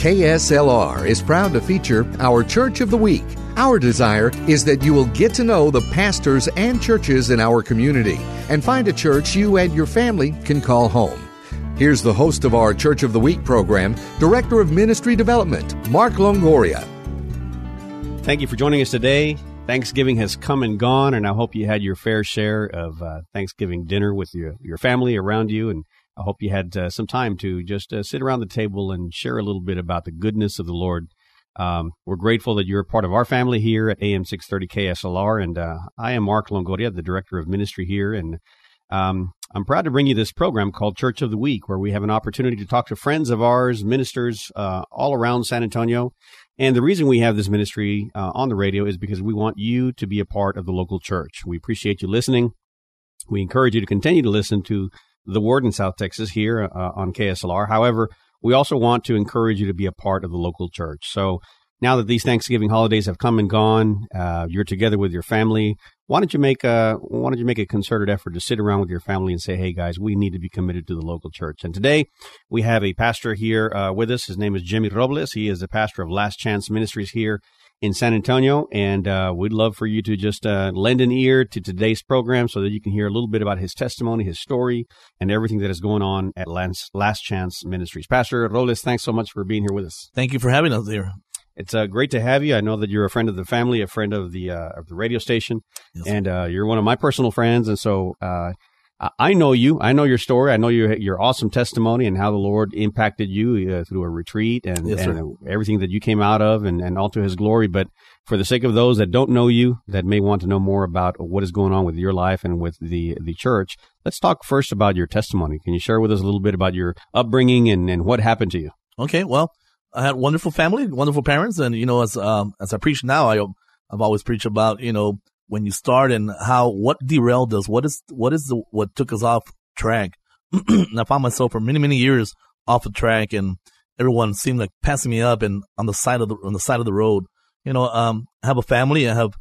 KSLR is proud to feature our Church of the Week. Our desire is that you will get to know the pastors and churches in our community and find a church you and your family can call home. Here's the host of our Church of the Week program, Director of Ministry Development, Mark Longoria. Thank you for joining us today. Thanksgiving has come and gone, and I hope you had your fair share of uh, Thanksgiving dinner with your, your family around you. And I hope you had uh, some time to just uh, sit around the table and share a little bit about the goodness of the Lord. Um, we're grateful that you're a part of our family here at AM 630 KSLR. And uh, I am Mark Longoria, the Director of Ministry here. And um, I'm proud to bring you this program called Church of the Week, where we have an opportunity to talk to friends of ours, ministers uh, all around San Antonio. And the reason we have this ministry uh, on the radio is because we want you to be a part of the local church. We appreciate you listening. We encourage you to continue to listen to the Word in South Texas here uh, on KSLR. However, we also want to encourage you to be a part of the local church. So now that these Thanksgiving holidays have come and gone, uh, you're together with your family. Why don't you make a Why don't you make a concerted effort to sit around with your family and say, "Hey, guys, we need to be committed to the local church." And today we have a pastor here uh, with us. His name is Jimmy Robles. He is the pastor of Last Chance Ministries here in San Antonio, and uh, we'd love for you to just uh, lend an ear to today's program so that you can hear a little bit about his testimony, his story, and everything that is going on at Last, Last Chance Ministries. Pastor Robles, thanks so much for being here with us. Thank you for having us here. It's uh, great to have you. I know that you're a friend of the family, a friend of the uh, of the radio station, yes. and uh, you're one of my personal friends. And so uh, I know you. I know your story. I know your your awesome testimony and how the Lord impacted you uh, through a retreat and, yes, and everything that you came out of, and, and all to His glory. But for the sake of those that don't know you, that may want to know more about what is going on with your life and with the the church, let's talk first about your testimony. Can you share with us a little bit about your upbringing and, and what happened to you? Okay. Well, I had wonderful family, wonderful parents, and you know, as um, as I preach now, I I've always preached about you know when you start and how what derailed us, what is what is the what took us off track. And I found myself for many many years off the track, and everyone seemed like passing me up and on the side of the on the side of the road. You know, um, I have a family. I have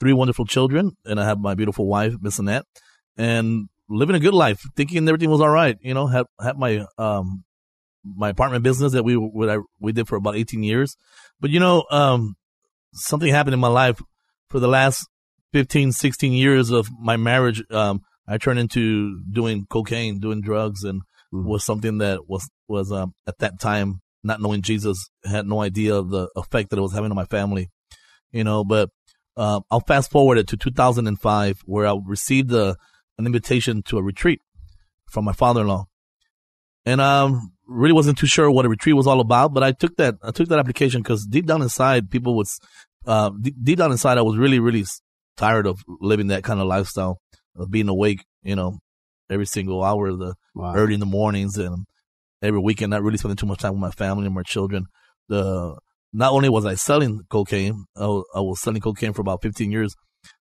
three wonderful children, and I have my beautiful wife, Miss Annette, and living a good life, thinking everything was all right. You know, had had my um my apartment business that we what I, we did for about 18 years. But you know, um, something happened in my life for the last 15, 16 years of my marriage. Um, I turned into doing cocaine, doing drugs, and mm-hmm. was something that was was um, at that time not knowing Jesus had no idea of the effect that it was having on my family. You know, but uh, I'll fast forward it to 2005, where I received a, an invitation to a retreat from my father-in-law, and um, really wasn't too sure what a retreat was all about, but I took that, I took that application because deep down inside, people was, uh, deep down inside, I was really, really tired of living that kind of lifestyle of being awake, you know, every single hour of the wow. early in the mornings and every weekend, not really spending too much time with my family and my children. The, not only was I selling cocaine, I was, I was selling cocaine for about 15 years.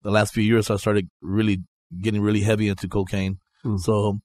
The last few years, I started really getting really heavy into cocaine. Mm. So,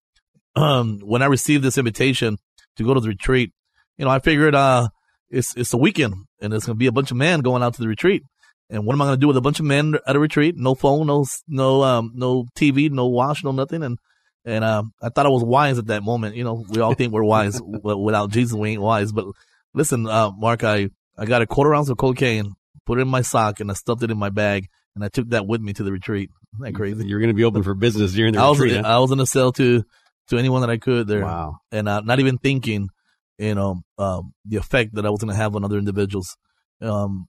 um, when I received this invitation, to go to the retreat. You know, I figured, uh, it's, it's a weekend and it's going to be a bunch of men going out to the retreat. And what am I going to do with a bunch of men at a retreat? No phone, no, no, um, no TV, no watch, no nothing. And, and, um, I thought I was wise at that moment. You know, we all think we're wise. but Without Jesus, we ain't wise. But listen, uh, Mark, I, I got a quarter ounce of cocaine, put it in my sock and I stuffed it in my bag and I took that with me to the retreat. Isn't that crazy? You're going to be open for business during the I retreat. Was, huh? I was in a cell to to anyone that I could there. Wow. And uh, not even thinking, you know, um, the effect that I was going to have on other individuals. Um,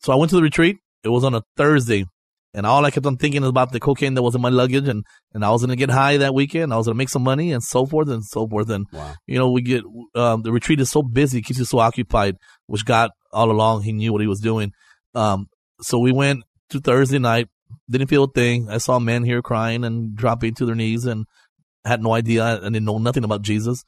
so I went to the retreat. It was on a Thursday. And all I kept on thinking is about the cocaine that was in my luggage and, and I was going to get high that weekend. I was going to make some money and so forth and so forth. And, wow. you know, we get, um, the retreat is so busy, keeps you so occupied, which God all along, he knew what he was doing. Um, so we went to Thursday night, didn't feel a thing. I saw men here crying and dropping to their knees and had no idea and didn't know nothing about Jesus.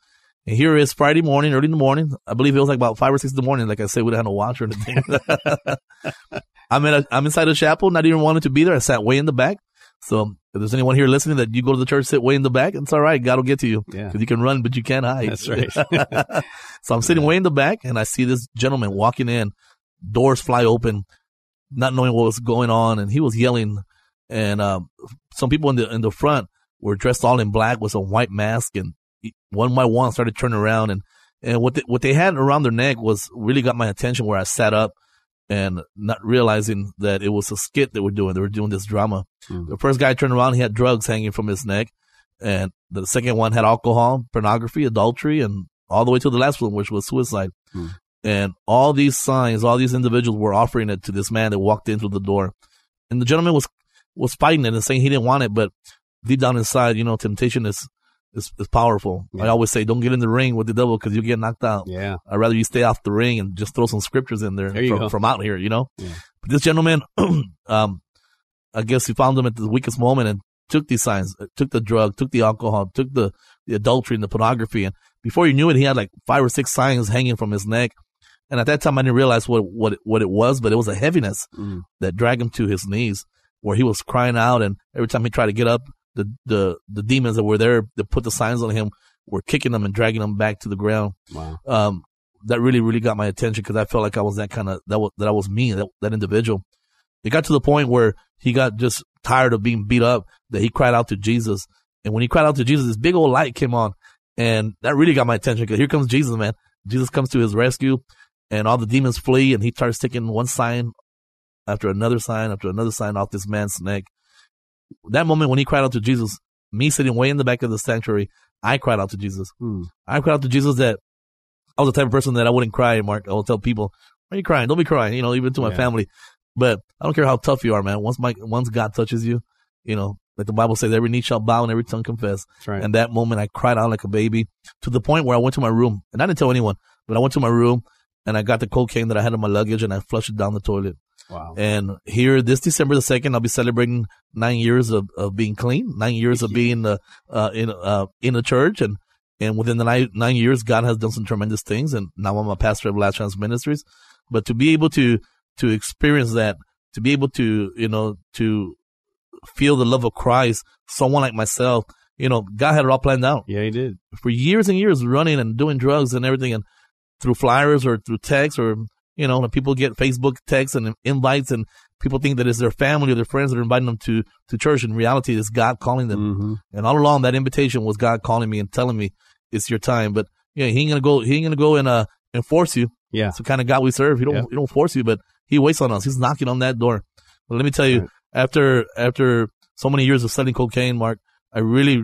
And here it is Friday morning, early in the morning. I believe it was like about five or six in the morning. Like I said, we didn't have no watch or anything. I'm in a, I'm inside the chapel, not even wanting to be there. I sat way in the back. So if there's anyone here listening that you go to the church, sit way in the back, it's all right. God will get to you. Yeah. Cause you can run, but you can't hide. That's right. so I'm sitting way in the back and I see this gentleman walking in, doors fly open, not knowing what was going on. And he was yelling. And, um, some people in the, in the front were dressed all in black with a white mask and one by one started turning around and, and what they, what they had around their neck was really got my attention where I sat up and not realizing that it was a skit they were doing. They were doing this drama. Mm. The first guy turned around, he had drugs hanging from his neck. And the second one had alcohol, pornography, adultery, and all the way to the last one, which was suicide. Mm. And all these signs, all these individuals were offering it to this man that walked in through the door. And the gentleman was, was fighting it and saying he didn't want it, but deep down inside, you know, temptation is, is, is powerful. Yeah. I always say, don't get in the ring with the devil because you get knocked out. yeah. I'd rather you stay off the ring and just throw some scriptures in there, There from, from out here, you know? Yeah. But this gentleman, um, I guess he found him at the weakest moment and took these signs, uh, took the drug, took the alcohol, took the, the adultery and the pornography. And before you knew it, he had like five or six signs hanging from his neck. And at that time, I didn't realize what, what, it, what it was, but it was a heaviness Mm. that dragged him to his knees where he was crying out. And every time he tried to get up, the, the, the demons that were there that put the signs on him were kicking him and dragging him back to the ground Wow. um, that really, really got my attention because I felt like I was that kind of, that was, that I was me, that, that individual. It got to the point where he got just tired of being beat up that he cried out to Jesus. And when he cried out to Jesus, this big old light came on and that really got my attention because here comes Jesus, man. Jesus comes to his rescue and all the demons flee and he starts taking one sign after another sign after another sign off this man's neck. That moment when he cried out to Jesus, me sitting way in the back of the sanctuary, I cried out to Jesus. Hmm. I cried out to Jesus that I was the type of person that I wouldn't cry, Mark. I will tell people, why are you crying? Don't be crying, you know, even to my Yeah. family. But I don't care how tough you are, man. Once my, once God touches you, you know, like the Bible says, every knee shall bow and every tongue confess. Right. And that moment I cried out like a baby to the point where I went to my room and I didn't tell anyone, but I went to my room and I got the cocaine that I had in my luggage and I flushed it down the toilet. Wow. And here, this December the 2nd, I'll be celebrating nine years of, of being clean, nine years of being, uh, uh, in, uh, in a church. And, and within the nine, nine years, God has done some tremendous things. And now I'm a pastor of Last Chance Ministries. But to be able to, to experience that, to be able to, you know, to feel the love of Christ, someone like myself, you know, God had it all planned out yeah, he did. for years and years running and doing drugs and everything and through flyers or through text or you know when people get facebook texts and invites and people think that it's their family or their friends that are inviting them to to church. In reality it's god calling them. Hmm and all along that invitation was god calling me and telling me it's your time. But yeah he ain't gonna go he ain't gonna go and uh and force you. Yeah. it's the kind of god we serve. He don't Yeah. he don't force you but he waits on us. He's knocking on that door. But let me tell you Right. after after so many years of selling cocaine mark i really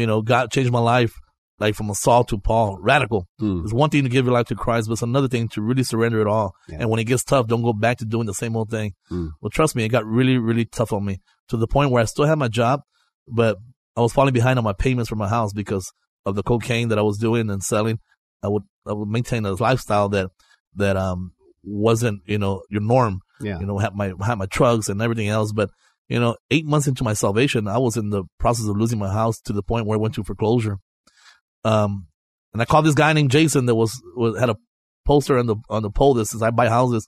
you know god changed my life like from a Saul to Paul, radical. Hmm. It's one thing to give your life to Christ, but it's another thing to really surrender it all. Yeah. And when it gets tough, don't go back to doing the same old thing. Hmm. Well, trust me, it got really, really tough on me to the point where I still had my job, but I was falling behind on my payments for my house because of the cocaine that I was doing and selling. I would, I would maintain a lifestyle that, that, um, wasn't, you know, your norm Yeah. you know, have my have my trucks and everything else. But you know, eight months into my salvation, I was in the process of losing my house to the point where I went to foreclosure. Um, and I called this guy named Jason that was, was had a poster on the on the pole that says I buy houses.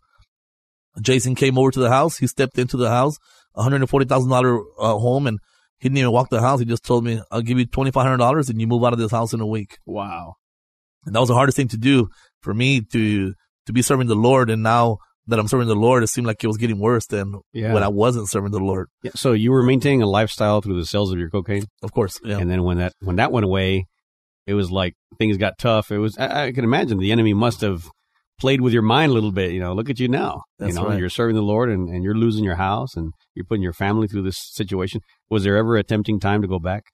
Jason came over to the house. He stepped into the house, hundred and forty thousand dollar uh, home, and he didn't even walk the house. He just told me, "I'll give you twenty five hundred dollars, and you move out of this house in a week." Wow. And that was the hardest thing to do for me to to be serving the Lord. And now that I'm serving the Lord, it seemed like it was getting worse than Yeah. when I wasn't serving the Lord. Yeah, So you were maintaining a lifestyle through the sales of your cocaine, Of course, yeah. and then when that when that went away, it was like things got tough. It was I, I can imagine the enemy must have played with your mind a little bit. You know, look at you now. That's you know, right. you're serving the Lord, and, and you're losing your house, and you're putting your family through this situation. Was there ever a tempting time to go back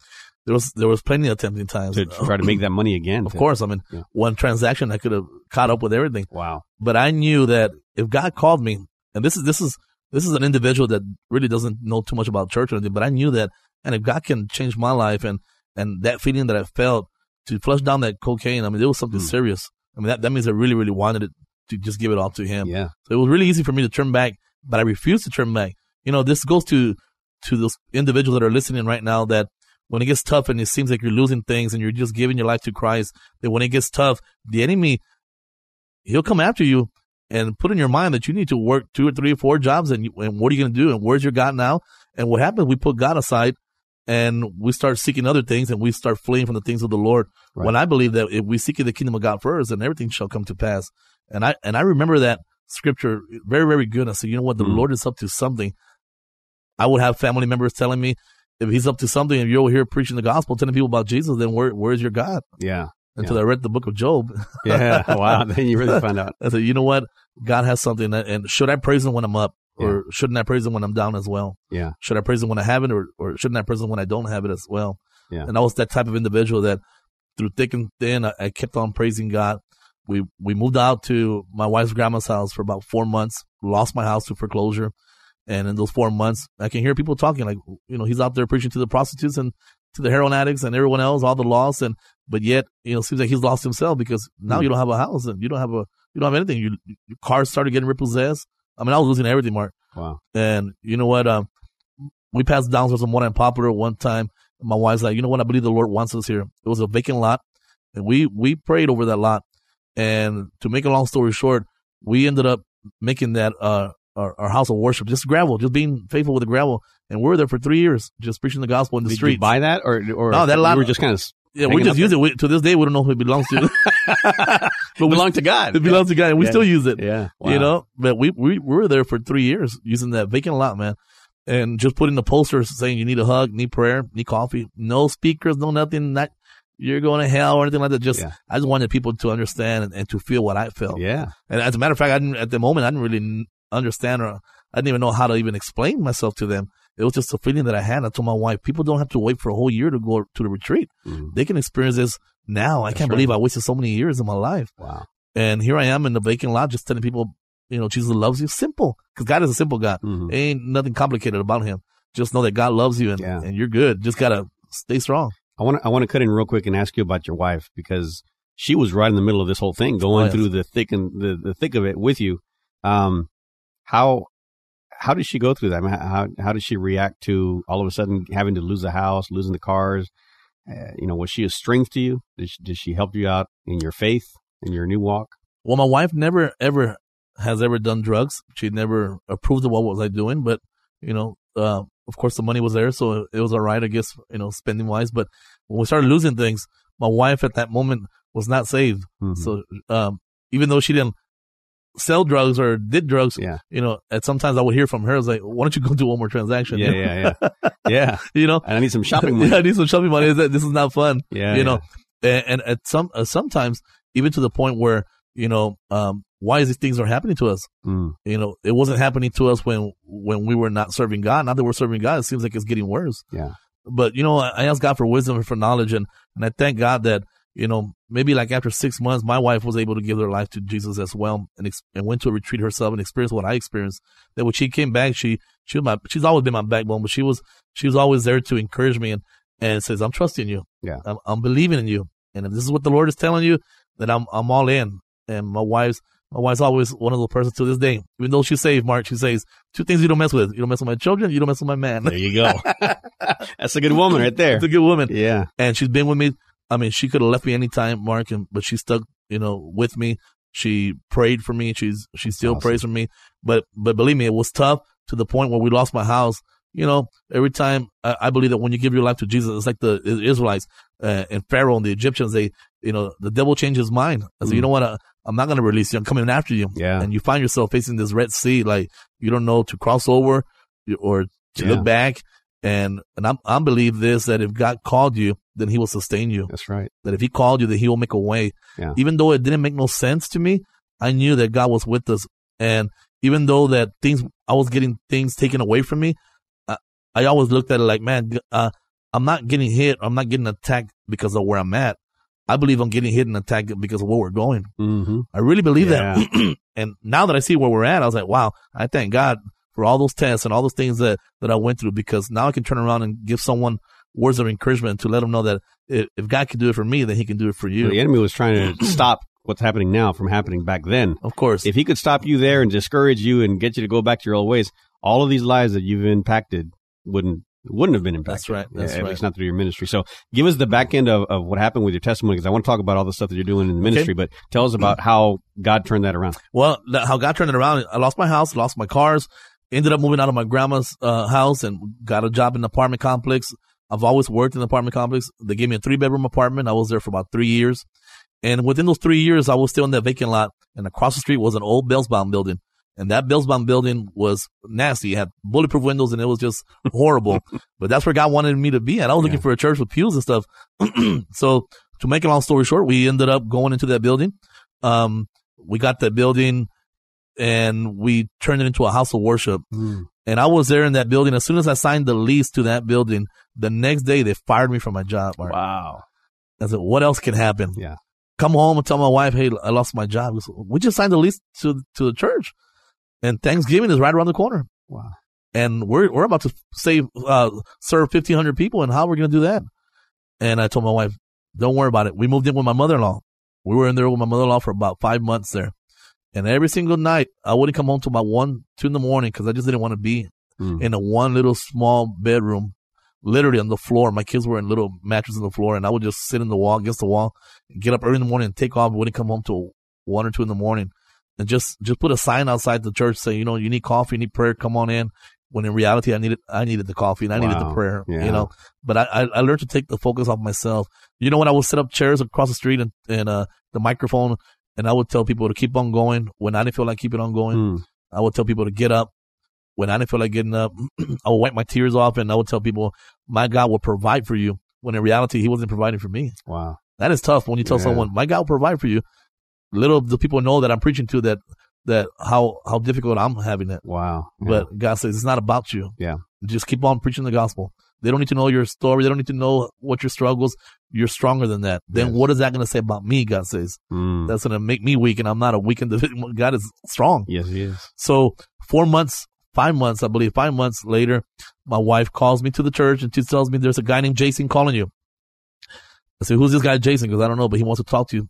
there was there was plenty of tempting times. to try to make that money again? of to- course, I mean, Yeah. one transaction I could have caught up with everything. Wow. But I knew that if God called me, and this is this is this is an individual that really doesn't know too much about church or anything, but I knew that, and if God can change my life and and that feeling that I felt to flush down that cocaine, I mean, it was something Hmm. serious. I mean, that that means I really really wanted it to just give it all to Him. Yeah. So it was really easy for me to turn back, but I refused to turn back. You know, this goes to to those individuals that are listening right now that when it gets tough and it seems like you're losing things and you're just giving your life to Christ, that when it gets tough, the enemy, he'll come after you and put in your mind that you need to work two or three or four jobs and, you, and what are you going to do and where's your God now? And what happens? We put God aside and we start seeking other things and we start fleeing from the things of the Lord. Right. When I believe that if we seek the kingdom of God first, then everything shall come to pass. And I and I remember that scripture very very good. I said, you know what, the Mhm. Lord is up to something. I would have family members telling me if He's up to something, if you're over here preaching the gospel, telling people about Jesus, then where where's your God? Yeah. Until I read the book of Job, Yeah. wow. Then you really find out. I said, you know what, God has something. And should I praise Him when I'm up, or shouldn't I praise Him when I'm down as well? Yeah. Should I praise Him when I have it, or or shouldn't I praise Him when I don't have it as well? Yeah. And I was that type of individual that through thick and thin, I, I kept on praising God. We we moved out to my wife's grandma's house for about four months. Lost my house to foreclosure, and in those four months, I can hear people talking like, you know, he's out there preaching to the prostitutes and to the heroin addicts and everyone else, all the loss. and but yet, you know, it seems like he's lost himself because now Mm. you don't have a house and you don't have a you don't have anything. You, your car started getting repossessed. I mean, I was losing everything, Mark. Wow. And you know what? Um, we passed down for some one unpopular one time. My wife's like, you know what? I believe the Lord wants us here. It was a vacant lot, and we we prayed over that lot. And to make a long story short, we ended up making that uh our, our house of worship, just gravel, just being faithful with the gravel. And we were there for three years, just preaching the gospel in the street. Did streets. you buy that or or No, that lot- you were just kind of yeah, we just use it. We, to this day, we don't know who it belongs to. but we, belong to God. it belongs to God, and we Yeah. still use it. Yeah. You know, but we, we we were there for three years using that vacant lot, man, and just putting the posters saying you need a hug, need prayer, need coffee, no speakers, no nothing, not you're going to hell or anything like that. Just Yeah. I just wanted people to understand and, and to feel what I felt. Yeah. And as a matter of fact, I didn't at the moment I didn't really understand or I didn't even know how to even explain myself to them. It was just a feeling that I had. I told my wife, people don't have to wait for a whole year to go to the retreat. Mhm. They can experience this now. I That's can't right. believe I wasted so many years of my life. Wow. And here I am in the vacant lot, just telling people, you know, Jesus loves you. Simple, because God is a simple God. Mhm. Ain't nothing complicated about Him. Just know that God loves you and, Yeah. and you're good. Just gotta stay strong. I want to I want to cut in real quick and ask you about your wife because she was right in the middle of this whole thing, going Oh, yes. through the thick and the, the thick of it with you. Um, how how did she go through that? I mean, how how did she react to all of a sudden having to lose the house, losing the cars? Uh, you know, was she a strength to you? Did she, did she help you out in your faith in your new walk? Well, my wife never ever has ever done drugs. She never approved of what was I doing, but you know, uh, of course the money was there, so it was all right, I guess, you know, spending wise. But when we started losing things, my wife at that moment was not saved. Mhm. So, um, even though she didn't sell drugs or did drugs, Yeah. you know, at sometimes I would hear from her, I was like, why don't you go do one more transaction? Yeah, yeah, yeah, yeah. you know, And I need some shopping money. yeah, I need some shopping money. This is not fun Yeah, you know, and, and at some uh, sometimes even to the point where you know, um, why is these things are happening to us? Mm. You know, it wasn't happening to us when when we were not serving God. Now that we're serving God, it seems like it's getting worse. Yeah. But you know, I, I ask God for wisdom and for knowledge, and and I thank God that you know maybe like after six months, my wife was able to give her life to Jesus as well, and ex- and went to a retreat herself and experienced what I experienced. That when she came back, she she was my she's always been my backbone, but she was she was always there to encourage me and and says, "I'm trusting you. Yeah. I'm, I'm believing in you, and if this is what the Lord is telling you, then I'm I'm all in." And my wife's my wife's always one of those persons to this day. Even though she's saved, Mark, she says two things you don't mess with. You don't mess with my children. You don't mess with my man. There you go. That's a good woman right there. She's a good woman Yeah. and she's been with me. I mean, she could have left me anytime, Mark, and, but she stuck, you know, with me. She prayed for me. She's she still awesome. prays for me. But but believe me, it was tough to the point where we lost my house. You know, every time I, I believe that when you give your life to Jesus, it's like the Israelites uh, and Pharaoh and the Egyptians. They, you know, the devil changed his mind. I said, Mm. you know what? I, I'm not going to release you. I'm coming after you. Yeah. And you find yourself facing this Red Sea, like you don't know to cross over or to Yeah. look back. And and I'm, I believe this that if God called you, then He will sustain you That's right. that if he called you, that he will make a way. Yeah. Even though it didn't make no sense to me, I knew that God was with us. And even though that things, I was getting things taken away from me, I, I always looked at it like, man, uh, I'm not getting hit. I'm not getting attacked because of where I'm at. I believe I'm getting hit and attacked because of where we're going. Mm-hmm. I really believe that. and now that I see where we're at, I was like, wow, I thank God for all those tests and all those things that, that I went through because now I can turn around and give someone words of encouragement to let them know that if, if God can do it for me, then he can do it for you. The enemy was trying to stop what's happening now from happening back then. Of course. If he could stop you there and discourage you and get you to go back to your old ways, all of these lives that you've impacted wouldn't wouldn't have been impacted. That's right. That's yeah, At right. least not through your ministry. So give us the back end of, of what happened with your testimony because I want to talk about all the stuff that you're doing in the ministry, but tell us about how God turned that around. Well, how God turned it around, I lost my house, lost my cars, ended up moving out of my grandma's uh, house and got a job in an apartment complex. I've always worked in an apartment complex. They gave me a three bedroom apartment. I was there for about three years. And within those three years, I was still in that vacant lot. And across the street was an old Bellsbaum building. And that Bellsbaum building was nasty. It had bulletproof windows and it was just horrible. but that's where God wanted me to be at. I was looking for a church with pews and stuff. so to make a long story short, we ended up going into that building. Um, we got that building and we turned it into a house of worship. And I was there in that building. As soon as I signed the lease to that building, the next day they fired me from my job. Mark. Wow. I said, what else can happen? Yeah. Come home and tell my wife, hey, I lost my job. Goes, we just signed the lease to to the church, and Thanksgiving is right around the corner. Wow. And we're we're about to save uh, serve fifteen hundred people, and how are we going to do that? And I told my wife, don't worry about it. We moved in with my mother in law. We were in there with my mother in law for about five months there, and every single night I wouldn't come home till about one, two in the morning because I just didn't want to be Mm. in a one little small bedroom, literally on the floor. My kids were in little mattresses on the floor, and I would just sit in the wall against the wall, get up early in the morning and take off. Wouldn't come home till one or two in the morning, and just just put a sign outside the church saying, you know, you need coffee, you need prayer, come on in. When in reality, I needed I needed the coffee and I needed the prayer, Yeah. you know. But I, I I learned to take the focus off myself. You know, when I would set up chairs across the street and and uh the microphone, and I would tell people to keep on going when I didn't feel like keeping on going. Mm. I would tell people to get up. When I didn't feel like getting up, I would wipe my tears off and I would tell people, my God will provide for you. When in reality, he wasn't providing for me. Wow. That is tough when you tell Yeah. someone, my God will provide for you. Little do people know that I'm preaching to that, that how, how difficult I'm having it. Wow. Yeah. But God says, it's not about you. Yeah. Just keep on preaching the gospel. They don't need to know your story. They don't need to know what your struggles. You're stronger than that. Then Yes. what is that going to say about me? God says Mm. that's going to make me weak and I'm not a weak individual. God is strong. yes, he is. So four months, five months, I believe, five months later, my wife calls me to the church and she tells me there's a guy named Jason calling you. I said, who's this guy Jason? Because I don't know, but he wants to talk to you.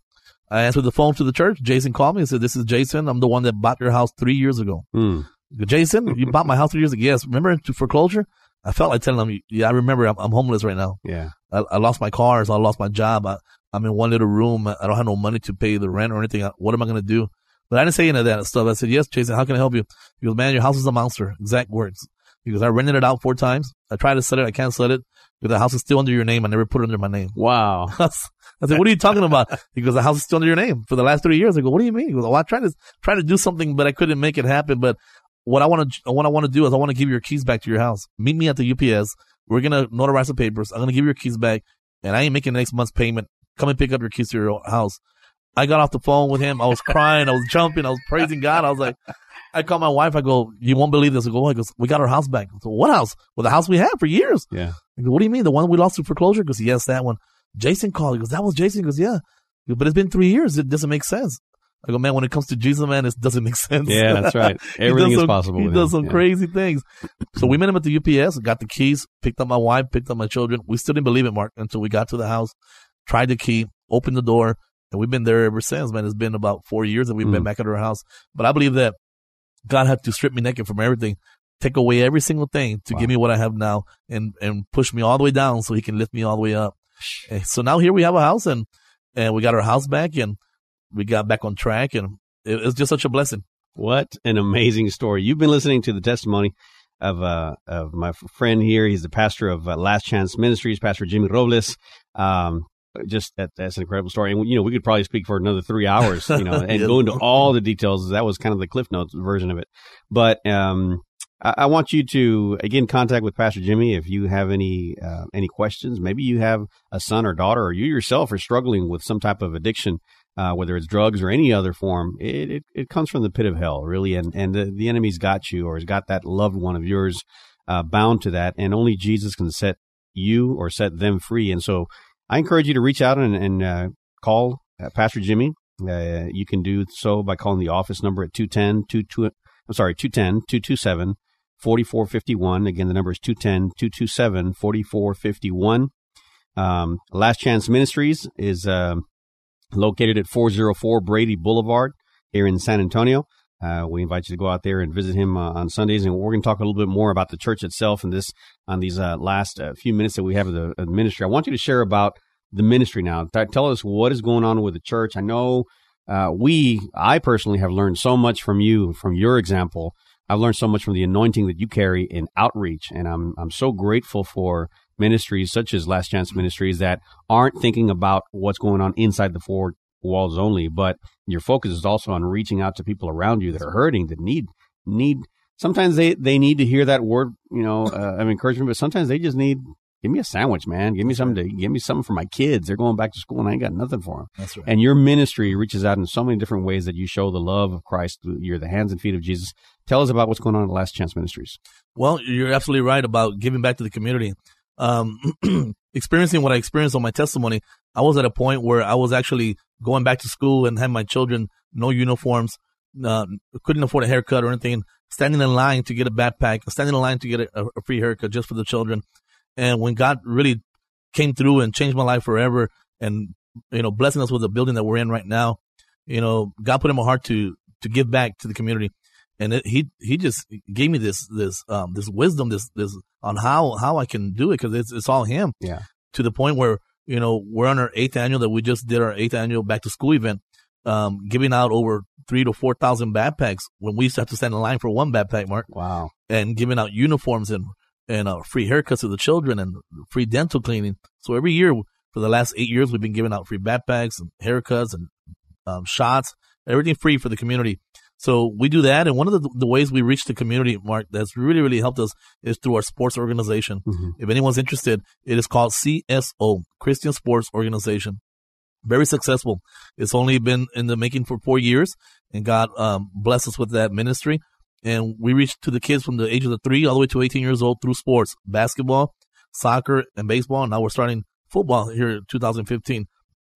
I answered the phone to the church. Jason called me and said, this is Jason. I'm the one that bought your house three years ago. Mm. Jason, you bought my house three years ago. Yes. Remember to foreclosure? I felt like telling him, yeah, I remember I'm, I'm homeless right now. Yeah. I, I lost my cars. I lost my job. I, I'm in one little room. I don't have no money to pay the rent or anything. What am I going to do? But I didn't say any of that stuff. I said, yes, Jason, how can I help you? He goes, man, your house is a monster. Exact words. He goes, I rented it out four times. I tried to sell it. I can't sell it because the house is still under your name. I never put it under my name. Wow. I said, what are you talking about? He goes, the house is still under your name for the last three years. I go, what do you mean? He goes, well, I tried to, try to do something, but I couldn't make it happen. But what I want to, what I want to do is I want to give your keys back to your house. Meet me at the UPS. We're going to notarize the papers. I'm going to give your keys back and I ain't making next month's payment. Come and pick up your keys to your house. I got off the phone with him. I was crying. I was jumping. I was praising God. I was like, I called my wife. I go, you won't believe this. I go? He goes, we got our house back. I go, what house? Well, the house we had for years. Yeah. I go, what do you mean? The one we lost to foreclosure? He goes, yes, that one. Jason called. He goes, that was Jason. He goes, yeah. He goes, but it's been three years. It doesn't make sense. I go, man, when it comes to Jesus, man, it doesn't make sense. Yeah, that's right. Everything is some- possible. He does him. some Yeah. crazy things. So we met him at the UPS, got the keys, picked up my wife, picked up my children. We still didn't believe it, Mark, until we got to the house, tried the key, opened the door, and we've been there ever since, man. It's been about four years that we've been Mm. back at our house. But I believe that God had to strip me naked from everything, take away every single thing to Wow. give me what I have now and, and push me all the way down so he can lift me all the way up. And so now here we have a house and, and we got our house back and we got back on track and it, it's just such a blessing. What an amazing story. You've been listening to the testimony of uh, of my friend here. He's the pastor of uh, Last Chance Ministries, Pastor Jimmy Robles. Um, just that, that's an incredible story. And, you know, we could probably speak for another three hours, you know, and Yes. go into all the details. That was kind of the Cliff Notes version of it. But um, I, I want you to, again, contact with Pastor Jimmy if you have any uh, any questions. Maybe you have a son or daughter, or you yourself are struggling with some type of addiction uh, whether it's drugs or any other form, it, it, it comes from the pit of hell, really. And, and the, the enemy's got you or has got that loved one of yours uh, bound to that. And only Jesus can set you or set them free. And so I encourage you to reach out and, and uh, call uh, Pastor Jimmy. Uh, you can do so by calling the office number at 210 22, I'm sorry, 210 227 4451. Again, the number is 210 227 4451. Um, Last Chance Ministries is um, located at 404 Brady Boulevard here in San Antonio. Uh, we invite you to go out there and visit him uh, on Sundays, and we're going to talk a little bit more about the church itself and this on these uh, last uh, few minutes that we have of the, of the, ministry. I want you to share about the ministry now. Tell us what is going on with the church. I know uh, we, I personally, have learned so much from you, from your example. I've learned so much from the anointing that you carry in outreach, and I'm I'm so grateful for ministries such as Last Chance Ministries that aren't thinking about what's going on inside the four walls only, but your focus is also on reaching out to people around you that are hurting, that need need. Sometimes they they need to hear that word, you know, uh, of encouragement, but sometimes they just need give me a sandwich, man. Give me something to give me something for my kids. They're going back to school and I ain't got nothing for them. That's right. And your ministry reaches out in so many different ways that you show the love of Christ. You're the hands and feet of Jesus. Tell us about what's going on at Last Chance Ministries. Well, you're absolutely right about giving back to the community. Um, experiencing what I experienced on my testimony, I was at a point where I was actually going back to school and had my children no uniforms, uh, couldn't afford a haircut or anything, standing in line to get a backpack, standing in line to get a, a free haircut just for the children. And when God really came through and changed my life forever and, you know, blessing us with the building that we're in right now, you know, God put in my heart to, to give back to the community. And it, he, he just gave me this, this, um, this wisdom, this, this on how, how I can do it. Cause it's, it's all him. Yeah. To the point where, you know, we're on our eighth annual that we just did our eighth annual back to school event, um, giving out over three to 4,000 backpacks when we used to have to stand in line for one backpack, Mark. Wow. And giving out uniforms and and uh, free haircuts to the children and free dental cleaning. So every year for the last eight years, we've been giving out free backpacks and haircuts and um, shots, everything free for the community. So we do that. And one of the, the, ways we reach the community, Mark, that's really, really helped us is through our sports organization. Mm-hmm. If anyone's interested, it is called CSO, Christian Sports Organization. Very successful. It's only been in the making for four years and God um, blessed us with that ministry and we reached to the kids from the ages of three all the way to 18 years old through sports, basketball, soccer, and baseball. And now we're starting football here in 2015.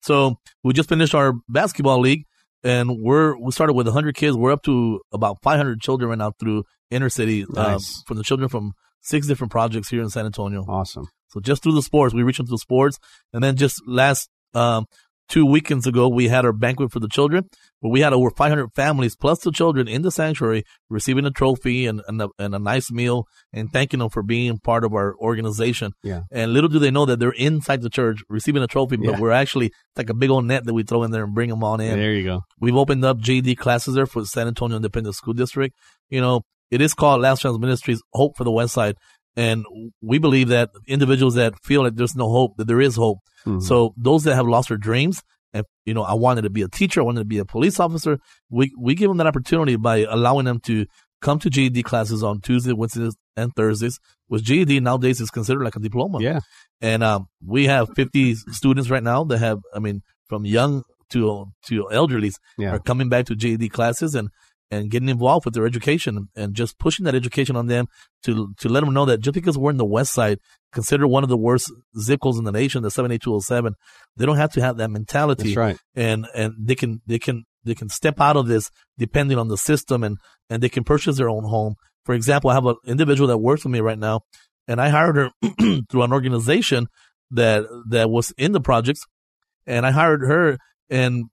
So we just finished our basketball league, and we're we started with 100 kids. We're up to about 500 children right now through inner city um, from the children from six different projects here in San Antonio. Awesome. So just through the sports, we reached into the sports, and then just last um, two weekends ago, we had our banquet for the children, where we had over 500 families plus the children in the sanctuary receiving a trophy and, and, a, and a nice meal and thanking them for being part of our organization. Yeah. And little do they know that they're inside the church receiving a trophy, but Yeah. we're actually like a big old net that we throw in there and bring them on in. There you go. We've opened up GED classes there for San Antonio Independent School District. You know, it is called Last Chance Ministries Hope for the West Side. And we believe that individuals that feel that there's no hope, that there is hope. Mhm. So those that have lost their dreams, and you know, I wanted to be a teacher, I wanted to be a police officer. We we give them that opportunity by allowing them to come to GED classes on Tuesday, Wednesdays, and Thursdays. Which GED nowadays is considered like a diploma. Yeah. And um, we have 50 students right now that have, I mean, from young to to elderlies Yeah. are coming back to GED classes and and getting involved with their education and just pushing that education on them to to let them know that just because we're in the West Side, considered one of the worst zip codes in the nation, the 78207, they don't have to have that mentality That's right. and and they can they can they can step out of this depending on the system and and they can purchase their own home. For example, I have an individual that works with me right now, and I hired her through an organization that that was in the projects, and I hired her. And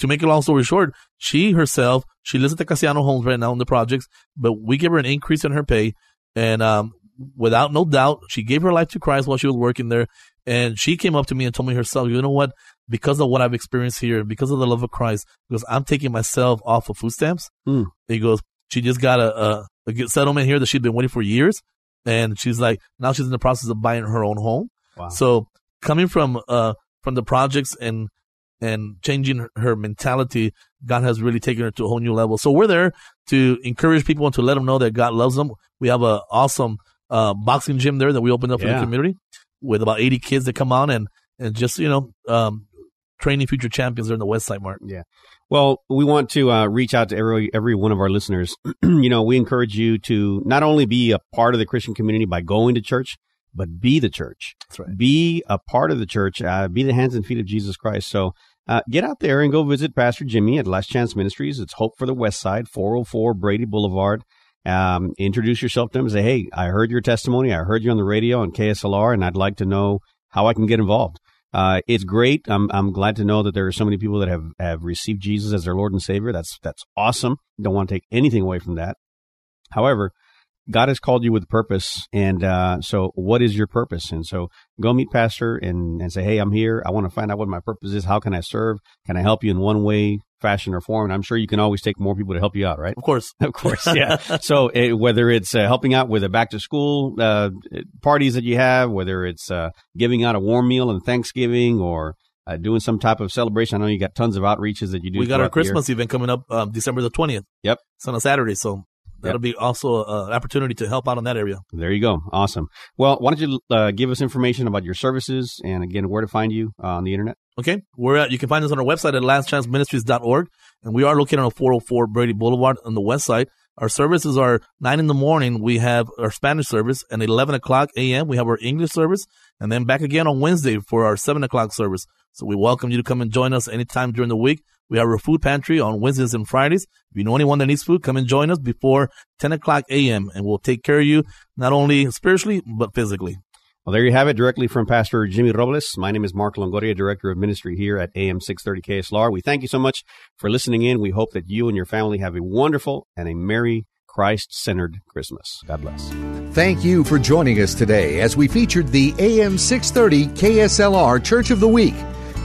to make a long story short, she herself she lives at the Cassiano Homes right now in the projects, but we give her an increase in her pay, and um, without no doubt, she gave her life to Christ while she was working there. And she came up to me and told me herself, you know what? Because of what I've experienced here, because of the love of Christ, because I'm taking myself off of food stamps. Hmm. He goes, she just got a, a, a settlement here that she'd been waiting for years. And she's like, now she's in the process of buying her own home. Wow. So coming from, uh, from the projects and, and changing her, mentality, God has really taken her to a whole new level. So we're there to encourage people and to let them know that God loves them. We have a awesome, uh, boxing gym there that we opened up for the community with about 80 kids that come on and, and just, you know, um, training future champions there in the West Side, Mark. Yeah. Well, we want to uh, reach out to every every one of our listeners. you know, we encourage you to not only be a part of the Christian community by going to church, but be the church. That's right. Be a part of the church. Uh, be the hands and feet of Jesus Christ. So uh, get out there and go visit Pastor Jimmy at Last Chance Ministries. It's Hope for the West Side, 404 Brady Boulevard. Um, introduce yourself to them and say, hey, I heard your testimony. I heard you on the radio on KSLR, and I'd like to know how I can get involved. Uh, it's great. I'm I'm glad to know that there are so many people that have have received Jesus as their Lord and Savior. That's that's awesome. Don't want to take anything away from that. However, God has called you with purpose, and uh, so what is your purpose? And so go meet Pastor and and say, hey, I'm here. I want to find out what my purpose is. How can I serve? Can I help you in one way, fashion, or form? And I'm sure you can always take more people to help you out, right? Of course, of course, yeah. so it, whether it's uh, helping out with a back to school uh, parties that you have, whether it's uh, giving out a warm meal on Thanksgiving, or uh, doing some type of celebration. I know you got tons of outreaches that you do. We got our Christmas event coming up um, December the 20th. Yep. It's on a Saturday. So that'll yep. be also an opportunity to help out in that area. There you go. Awesome. Well, why don't you uh, give us information about your services and again, where to find you uh, on the internet? Okay. We're at, you can find us on our website at lastchanceministries.org. And we are located on 404 Brady Boulevard on the west side. Our services are 9 in the morning. We have our Spanish service and 11 o'clock a.m. We have our English service and then back again on Wednesday for our 7 o'clock service. So we welcome you to come and join us anytime during the week. We have our food pantry on Wednesdays and Fridays. If you know anyone that needs food, come and join us before 10 o'clock a.m. and we'll take care of you, not only spiritually, but physically. Well, there you have it directly from Pastor Jimmy Robles. My name is Mark Longoria, Director of Ministry here at AM 630 KSLR. We thank you so much for listening in. We hope that you and your family have a wonderful and a merry Christ centered Christmas. God bless. Thank you for joining us today as we featured the AM 630 KSLR Church of the Week.